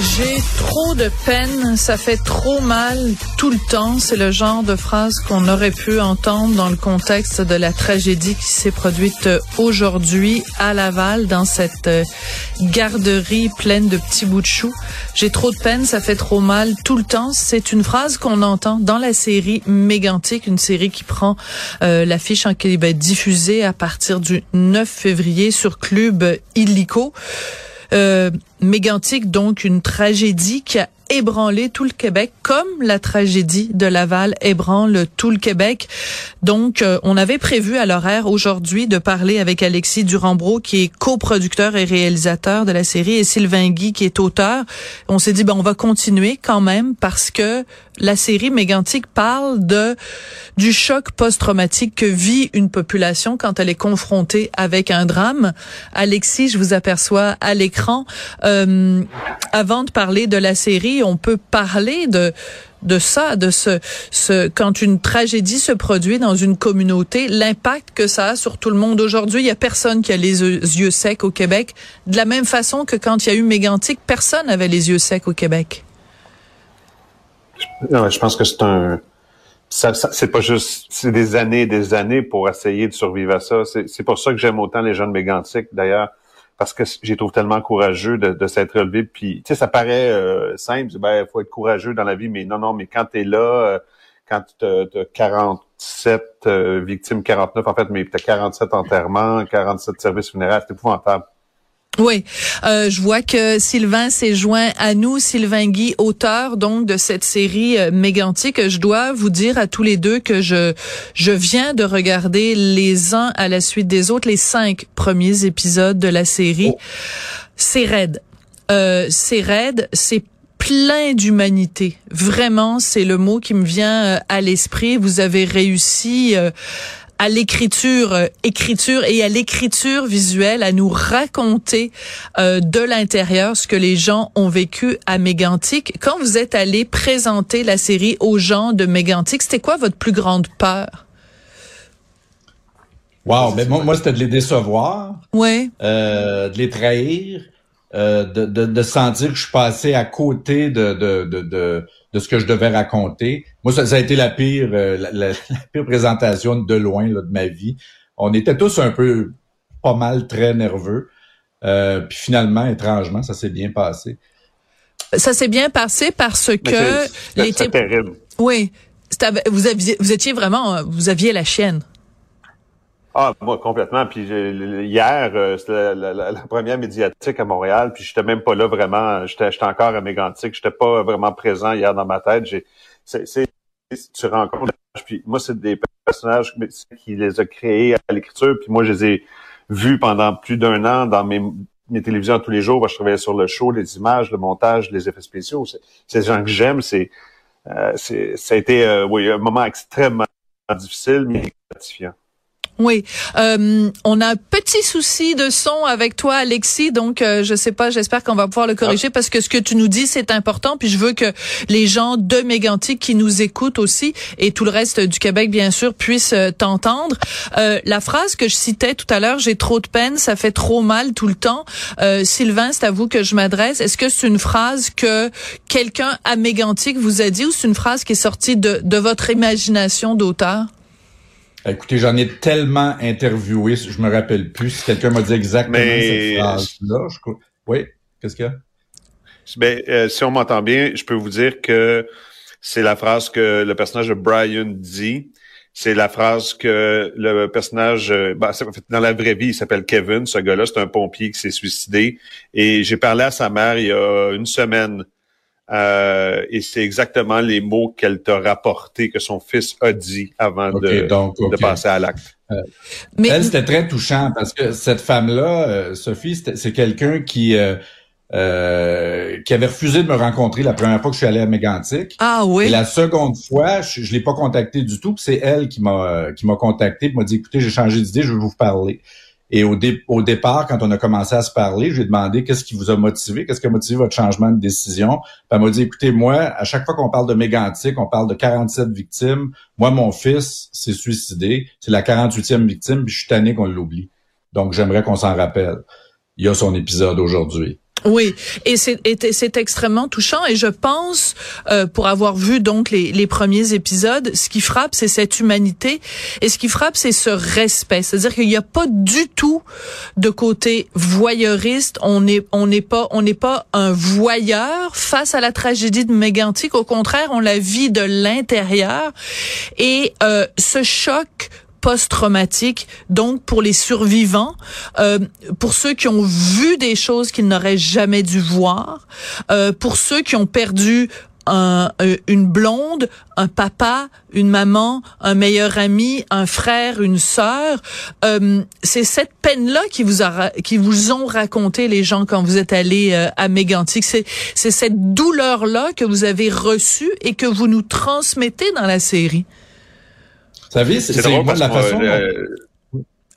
J'ai trop de peine, ça fait trop mal tout le temps. C'est le genre de phrase qu'on aurait pu entendre dans le contexte de la tragédie qui s'est produite aujourd'hui à Laval dans cette euh, garderie pleine de petits bouts de choux. J'ai trop de peine, ça fait trop mal tout le temps. C'est une phrase qu'on entend dans la série Mégantique, une série qui prend euh, l'affiche en qui va être diffusée à partir du 9 février sur Club Illico. Euh, mégantique, donc une tragédie qui a ébranlé tout le Québec, comme la tragédie de Laval ébranle tout le Québec. Donc, euh, on avait prévu à l'horaire aujourd'hui de parler avec Alexis Durambro, qui est coproducteur et réalisateur de la série, et Sylvain Guy, qui est auteur. On s'est dit, ben, on va continuer quand même parce que la série Mégantique parle de du choc post-traumatique que vit une population quand elle est confrontée avec un drame. Alexis, je vous aperçois à l'écran. Euh, avant de parler de la série, on peut parler de de ça, de ce, ce quand une tragédie se produit dans une communauté, l'impact que ça a sur tout le monde. Aujourd'hui, il y a personne qui a les yeux secs au Québec, de la même façon que quand il y a eu Mégantic, personne n'avait les yeux secs au Québec. Non, je pense que c'est un ça, c'est pas juste c'est des années des années pour essayer de survivre à ça. C'est pour ça que j'aime autant les jeunes mégantiques d'ailleurs parce que j'ai trouve tellement courageux de, de s'être relevé. Puis, tu sais, ça paraît euh, simple, ben, faut être courageux dans la vie, mais non, non, mais quand tu es là, euh, quand tu as, 47 euh, victimes, 49 en fait, mais tu as 47 enterrements, 47 services funéraires, c'est épouvantable. Oui, euh, je vois que Sylvain s'est joint à nous, Sylvain Guy, auteur donc de cette série euh, mégantique. Je dois vous dire à tous les deux que je je viens de regarder les uns à la suite des autres les cinq premiers épisodes de la série. Oh. C'est raide. Euh, c'est raide, c'est plein d'humanité. Vraiment, c'est le mot qui me vient euh, à l'esprit. Vous avez réussi euh, à l'écriture euh, écriture et à l'écriture visuelle à nous raconter euh, de l'intérieur ce que les gens ont vécu à Mégantic. Quand vous êtes allé présenter la série aux gens de Mégantic, c'était quoi votre plus grande peur? Wow, ben moi, moi c'était de les décevoir, ouais. euh, de les trahir, euh, de, de, de, sentir que je suis passé à côté de, de, de, de, ce que je devais raconter. Moi, ça, ça a été la pire, euh, la, pire présentation de loin là, de ma vie. On était tous un peu pas mal très nerveux. Euh, puis finalement, étrangement, ça s'est bien passé. Ça s'est bien passé parce que les terrible. Oui, vous aviez, vous étiez vraiment, vous aviez la chienne. Ah, moi, complètement. Puis hier, euh, c'était la, première médiatique à Montréal, puis j'étais même pas là vraiment. J'étais, encore à Mégantic. J'étais pas vraiment présent hier dans ma tête. J'ai, c'est, tu rencontres, puis moi, c'est des personnages qui les a créés à l'écriture, puis moi, je les ai vus pendant plus d'un an dans mes, mes télévisions tous les jours. je travaillais sur le show, les images, le montage, les effets spéciaux. C'est, c'est des gens que j'aime. C'est, euh, c'est, ça a été, euh, oui, un moment extrêmement difficile, mais gratifiant. Oui, euh, on a un petit souci de son avec toi, Alexis. Donc, euh, je sais pas. J'espère qu'on va pouvoir le corriger parce que ce que tu nous dis, c'est important. Puis je veux que les gens de Mégantic qui nous écoutent aussi et tout le reste du Québec, bien sûr, puissent euh, t'entendre. Euh, la phrase que je citais tout à l'heure, j'ai trop de peine, ça fait trop mal tout le temps. Sylvain, c'est à vous que je m'adresse. Est-ce que c'est une phrase que quelqu'un à Mégantic vous a dit ou c'est une phrase qui est sortie de, de votre imagination d'auteur? Écoutez, j'en ai tellement interviewé, je me rappelle plus si quelqu'un m'a dit exactement cette phrase-là. Oui, qu'est-ce qu'il y a? Ben, euh, si on m'entend bien, je peux vous dire que c'est la phrase que le personnage de Brian dit. C'est la phrase que le personnage, euh, ben, dans la vraie vie, il s'appelle Kevin. Ce gars-là, c'est un pompier qui s'est suicidé. Et j'ai parlé à sa mère il y a une semaine. Euh, et c'est exactement les mots qu'elle t'a rapportés que son fils a dit avant de, de, passer à l'acte. Mais... Elle, c'était très touchant parce que cette femme-là, Sophie, c'est quelqu'un qui euh, qui avait refusé de me rencontrer la première fois que je suis allé à Mégantic. Ah oui? Et la seconde fois, je, je l'ai pas contacté du tout. C'est elle qui m'a qui m'a contacté, m'a dit écoutez, j'ai changé d'idée, je veux vous parler. Et au, départ, quand on a commencé à se parler, je lui ai demandé qu'est-ce qui vous a motivé, qu'est-ce qui a motivé votre changement de décision. Puis elle m'a dit écoutez, moi, à chaque fois qu'on parle de Mégantic, on parle de 47 victimes. Moi, mon fils s'est suicidé. C'est la 48e victime, puis je suis tanné qu'on l'oublie. Donc, j'aimerais qu'on s'en rappelle. Il y a son épisode aujourd'hui. Oui, et c'est extrêmement touchant. Et je pense, euh, pour avoir vu donc les, les premiers épisodes, ce qui frappe, c'est cette humanité. Et ce qui frappe, c'est ce respect. C'est-à-dire qu'il n'y a pas du tout de côté voyeuriste. On n'est on n'est pas on n'est pas un voyeur face à la tragédie de Mégantic. Au contraire, on la vit de l'intérieur. Et euh, ce choc post-traumatique. Donc, pour les survivants, euh, pour ceux qui ont vu des choses qu'ils n'auraient jamais dû voir, euh, pour ceux qui ont perdu un, euh, une blonde, un papa, une maman, un meilleur ami, un frère, une sœur. Euh, c'est cette peine-là qui vous a, qui vous ont raconté les gens quand vous êtes allés euh, à Mégantic. C'est, c'est cette douleur-là que vous avez reçue et que vous nous transmettez dans la série savez, c'est drôle de la façon. Euh,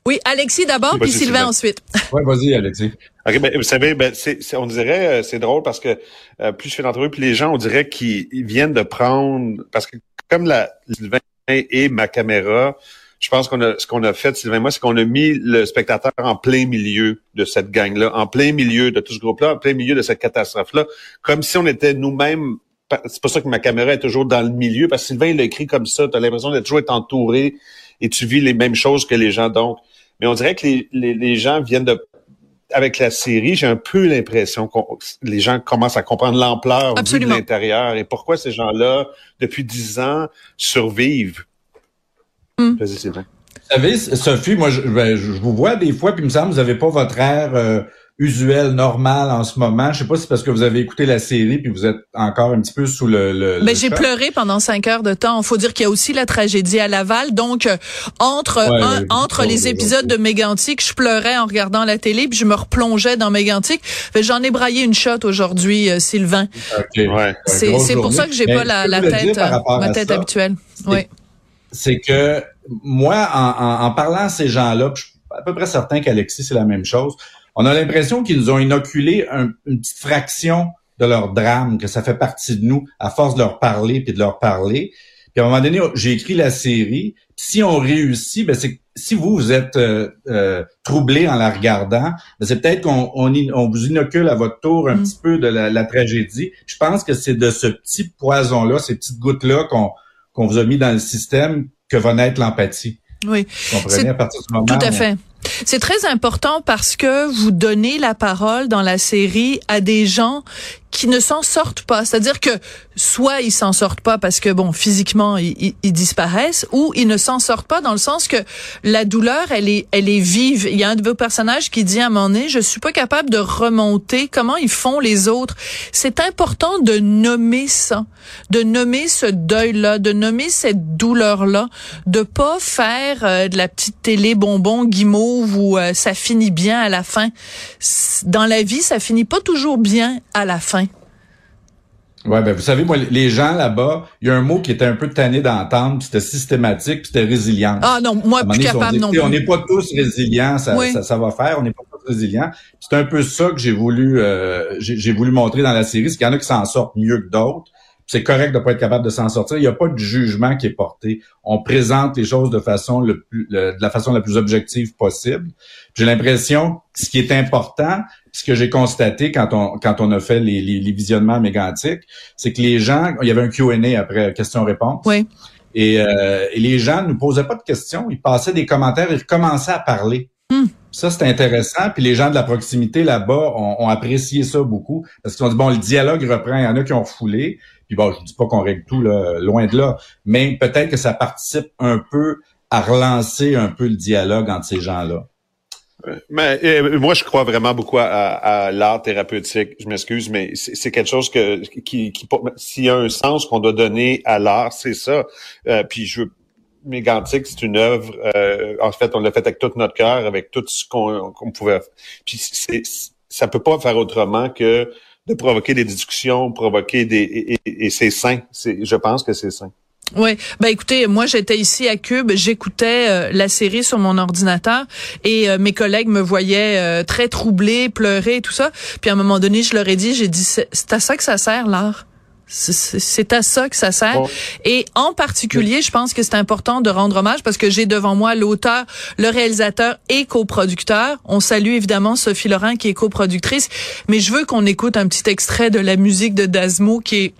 oui, Alexis d'abord, puis Sylvain, ensuite. Oui, vas-y, Alexis. Ben, vous savez, ben, on dirait, euh, c'est drôle parce que euh, plus je fais d'entrevue, plus les gens, on dirait qu'ils viennent de prendre, parce que comme la Sylvain et ma caméra, je pense qu'on a, ce qu'on a fait, Sylvain et moi, c'est qu'on a mis le spectateur en plein milieu de cette gang-là, en plein milieu de tout ce groupe-là, en plein milieu de cette catastrophe-là, comme si on était nous-mêmes c'est pour ça que ma caméra est toujours dans le milieu, parce que Sylvain l'a écrit comme ça, tu as l'impression d'être toujours entouré et tu vis les mêmes choses que les gens. Donc, mais on dirait que les, les, gens viennent de avec la série, j'ai un peu l'impression que les gens commencent à comprendre l'ampleur de l'intérieur et pourquoi ces gens-là, depuis dix ans, survivent. Mm. Vas-y, Sylvain. Vous savez, Sophie, moi, je, ben, je, vous vois des fois, puis il me semble, vous n'avez pas votre air euh, usuel, normal en ce moment. Je sais pas si c'est parce que vous avez écouté la série puis vous êtes encore un petit peu sous le. le Mais j'ai pleuré pendant cinq heures de temps. Il faut dire qu'il y a aussi la tragédie à Laval. Donc euh, entre entre les épisodes de Mégantic, je pleurais en regardant la télé puis je me replongeais dans Mégantic. J'en ai braillé une shot aujourd'hui, euh, Sylvain. C'est pour ça que j'ai pas la, la tête euh, ma tête habituelle. Oui. C'est que moi, en, en, parlant à ces gens-là, je suis à peu près certain qu'Alexis c'est la même chose on a l'impression qu'ils nous ont inoculé une petite fraction de leur drame, que ça fait partie de nous à force de leur parler puis de leur parler. Puis à un moment donné, j'ai écrit la série. Si on réussit, ben c'est si vous vous êtes euh, euh, troublé en la regardant, ben c'est peut-être qu'on on, vous inocule à votre tour un mm. petit peu de la, tragédie. Je pense que c'est de ce petit poison-là, ces petites gouttes-là qu'on qu'on vous a mis dans le système que va naître l'empathie. Oui. Vous comprenez à partir du moment Tout à fait. C'est très important parce que vous donnez la parole dans la série à des gens qui ne s'en sortent pas. C'est-à-dire que soit ils s'en sortent pas parce que bon physiquement ils, disparaissent, ou ils ne s'en sortent pas dans le sens que la douleur elle est elle est vive. Il y a un de vos personnages qui dit à un moment donné je suis pas capable de remonter. Comment ils font les autres C'est important de nommer ça, de nommer ce deuil là, de nommer cette douleur là, de pas faire euh, de la petite télé bonbon guimauve où euh, ça finit bien à la fin. Dans la vie ça finit pas toujours bien à la fin. Ouais, ben vous savez, moi, les gens là-bas, il y a un mot qui était un peu tanné d'entendre, c'était systématique, puis c'était résilience. Ah non, moi plus capable non plus. On n'est pas tous résilients, ça, ça, va faire, on n'est pas tous résilients. C'est un peu ça que j'ai voulu euh, j'ai voulu montrer dans la série, c'est qu'il y en a qui s'en sortent mieux que d'autres. C'est correct de pas être capable de s'en sortir. Il n'y a pas de jugement qui est porté. On présente les choses de façon le plus, de la façon la plus objective possible. J'ai l'impression que ce qui est important, ce que j'ai constaté quand on quand on a fait les, les, visionnements mégantiques, c'est que les gens, il y avait un Q&A après question-réponse. Oui. Et, euh, et, les gens ne nous posaient pas de questions, ils passaient des commentaires, ils recommençaient à parler. Hmm. Ça, c'est intéressant. Puis les gens de la proximité là-bas ont, apprécié ça beaucoup. Parce qu'ils ont dit, bon, le dialogue reprend. Il y en a qui ont refoulé. Puis bon, je dis pas qu'on règle tout, là, loin de là. Mais peut-être que ça participe un peu à relancer un peu le dialogue entre ces gens-là. Mais euh, moi, je crois vraiment beaucoup à, l'art thérapeutique. Je m'excuse, mais c'est quelque chose que qui, qui s'il y a un sens qu'on doit donner à l'art, c'est ça. Euh, puis je veux Mégantic, c'est une œuvre. Euh, en fait, on l'a fait avec tout notre cœur, avec tout ce qu'on pouvait. Puis ça peut pas faire autrement que de provoquer des discussions, provoquer des et, c'est sain. C'est, je pense que c'est sain. Oui, ben écoutez, moi j'étais ici à Cube, j'écoutais euh, la série sur mon ordinateur et euh, mes collègues me voyaient euh, très troublée, pleurer et tout ça. Puis à un moment donné, je leur ai dit, j'ai dit, c'est à ça que ça sert l'art. C'est à ça que ça sert. Et en particulier, je pense que c'est important de rendre hommage parce que j'ai devant moi l'auteur, le réalisateur et coproducteur. On salue évidemment Sophie Laurent qui est coproductrice, mais je veux qu'on écoute un petit extrait de la musique de Dasmo qui est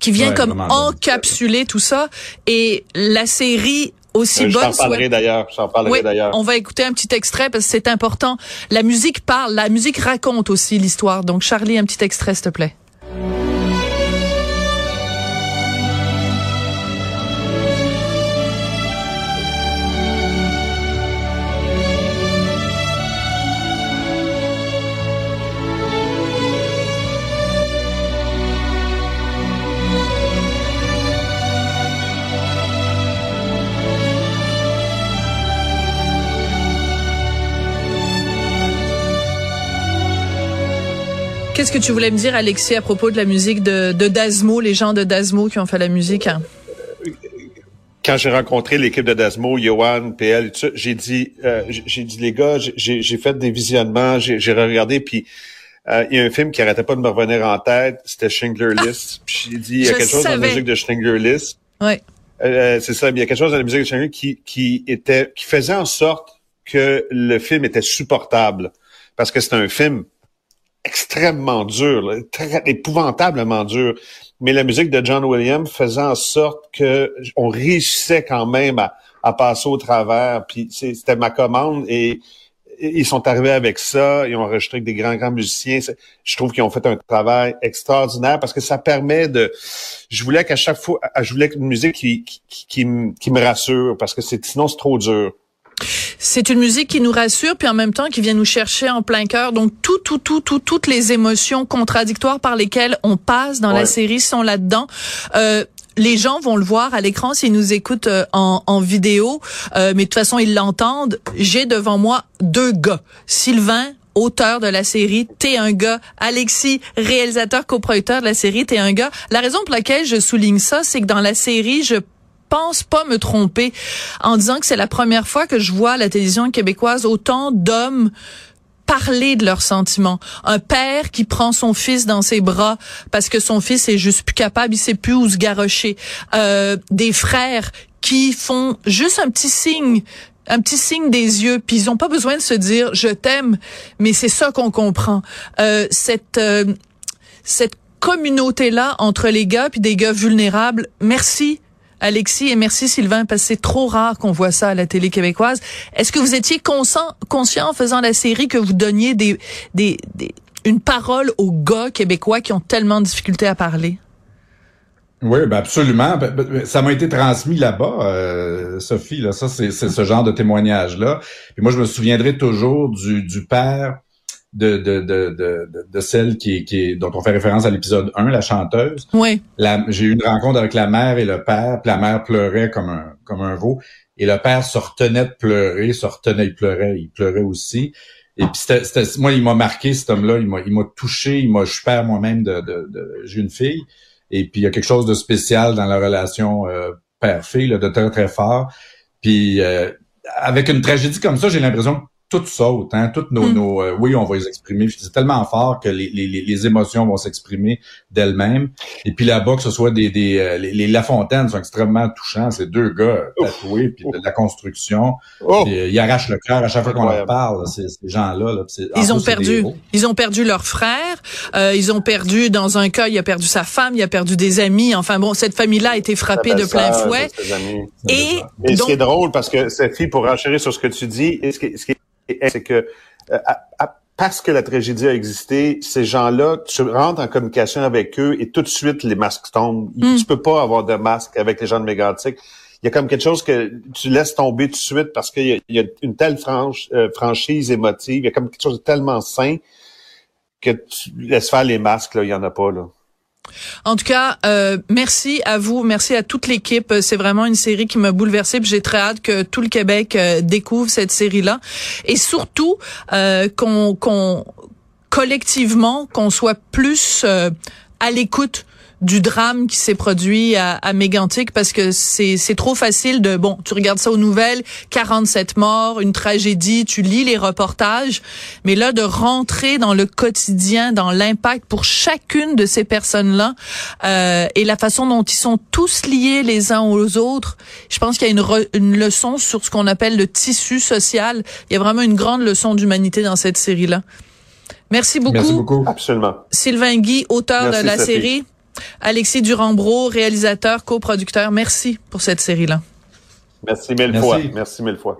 qui vient comme encapsuler tout ça. Et la série aussi bonne. J'en parlerai d'ailleurs. J'en parlerai d'ailleurs. On va écouter un petit extrait parce que c'est important. La musique parle, la musique raconte aussi l'histoire. Donc Charlie, un petit extrait, s'il te plaît. Qu'est-ce que tu voulais me dire, Alexis, à propos de la musique de, de Dasmo, les gens de Dasmo qui ont fait la musique? Hein? Quand j'ai rencontré l'équipe de Dasmo, Johan, PL, j'ai dit, euh, j'ai dit les gars, j'ai fait des visionnements, j'ai regardé, puis euh, il y a un film qui arrêtait pas de me revenir en tête, c'était Schindler ah! List. puis j'ai dit, il y a quelque chose dans la musique de Schindler List. Oui. Euh, c'est ça, il y a quelque chose dans la musique de Schindler qui, qui était, qui faisait en sorte que le film était supportable. Parce que c'est un film extrêmement dur, très épouvantablement dur. Mais la musique de John Williams faisait en sorte que on réussissait quand même à, passer au travers. Puis c'était ma commande et ils sont arrivés avec ça, ils ont enregistré avec des grands, grands musiciens. Je trouve qu'ils ont fait un travail extraordinaire parce que ça permet de... Je voulais qu'à chaque fois, je voulais une musique qui, qui me rassure parce que sinon c'est trop dur. C'est une musique qui nous rassure, puis en même temps qui vient nous chercher en plein cœur. Donc tout, tout, tout, tout, toutes les émotions contradictoires par lesquelles on passe dans la série sont là-dedans. Euh, les gens vont le voir à l'écran s'ils nous écoutent euh, en, en, vidéo, euh, mais de toute façon ils l'entendent. J'ai devant moi deux gars, Sylvain auteur de la série, t'es un gars. Alexis, réalisateur, coproducteur de la série, t'es un gars. La raison pour laquelle je souligne ça, c'est que dans la série, je pense pas me tromper en disant que c'est la première fois que je vois à la télévision québécoise autant d'hommes parler de leurs sentiments. Un père qui prend son fils dans ses bras parce que son fils est juste plus capable, il sait plus où se garrocher. Euh, des frères qui font juste un petit signe un petit signe des yeux, puis ils ont pas besoin de se dire je t'aime, mais c'est ça qu'on comprend. Euh, cette euh, cette communauté là entre les gars puis des gars vulnérables. Merci Alexis, et merci Sylvain, parce que c'est trop rare qu'on voit ça à la télé québécoise. Est-ce que vous étiez conscient, conscient en faisant la série que vous donniez des, des, une parole aux gars québécois qui ont tellement de difficultés à parler? Oui, ben absolument. Ben, ben, ça m'a été transmis là-bas, euh, Sophie. Là, ça, c'est ce genre de témoignage-là. Puis moi, je me souviendrai toujours du, du père de, de, de, de, de celle qui, qui dont on fait référence à l'épisode 1, la chanteuse. Oui. J'ai eu une rencontre avec la mère et le père, puis la mère pleurait comme un, comme un veau, et le père se retenait de pleurer, se retenait, il pleurait, il pleurait aussi. Et puis c'était, moi, il m'a marqué cet homme-là, il m'a, il m'a touché, il m'a, je père moi-même de, de, de j'ai une fille, et puis il y a quelque chose de spécial dans la relation euh, père-fille, de très très fort. Puis euh, avec une tragédie comme ça, j'ai l'impression tout saute, hein, toutes nos, Mm. nos euh, oui, on va les exprimer. C'est tellement fort que les, les, les émotions vont s'exprimer d'elles-mêmes. Et puis là-bas, que ce soit des, des euh, les, les Lafontaine sont extrêmement touchants. Ces deux gars tatoués, puis de la construction, Oh! puis, euh, ils arrachent le cœur à chaque fois qu'on leur parle. Ces, ces gens-là, là, Ils ont plus, perdu, ils ont perdu leur frère. euh, ils ont perdu, dans un cas, il a perdu sa femme, il a perdu des amis. Enfin bon, cette famille-là a été frappée de plein fouet. Et Et ce donc, qui est drôle, parce que Sophie, pour enchérir sur ce que tu dis, et ce qui, ce qui est, c'est que euh, à- à- parce que la tragédie a existé, ces gens-là, tu rentres en communication avec eux et tout de suite les masques tombent. Mm. Tu peux pas avoir de masque avec les gens de Mégantic. Il y a comme quelque chose que tu laisses tomber tout de suite parce qu'il y a, il y a une telle franche, euh, franchise émotive. Il y a comme quelque chose de tellement sain que tu laisses faire les masques. Là, il y en a pas là. En tout cas, euh, merci à vous, merci à toute l'équipe. C'est vraiment une série qui m'a bouleversée. puis J'ai très hâte que tout le Québec euh, découvre cette série-là, et surtout euh, qu'on, qu'on collectivement qu'on soit plus euh, à l'écoute du drame qui s'est produit à, à Mégantic parce que c'est c'est trop facile de bon tu regardes ça aux nouvelles 47 morts une tragédie tu lis les reportages mais là de rentrer dans le quotidien dans l'impact pour chacune de ces personnes là euh, et la façon dont ils sont tous liés les uns aux autres je pense qu'il y a une, re- une leçon sur ce qu'on appelle le tissu social il y a vraiment une grande leçon d'humanité dans cette série là Merci beaucoup. Merci beaucoup. Absolument. Sylvain Guy, auteur Merci, de la Sophie. série. Alexis Durambro, réalisateur, coproducteur. Merci pour cette série-là. Merci mille Merci. fois. Merci mille fois.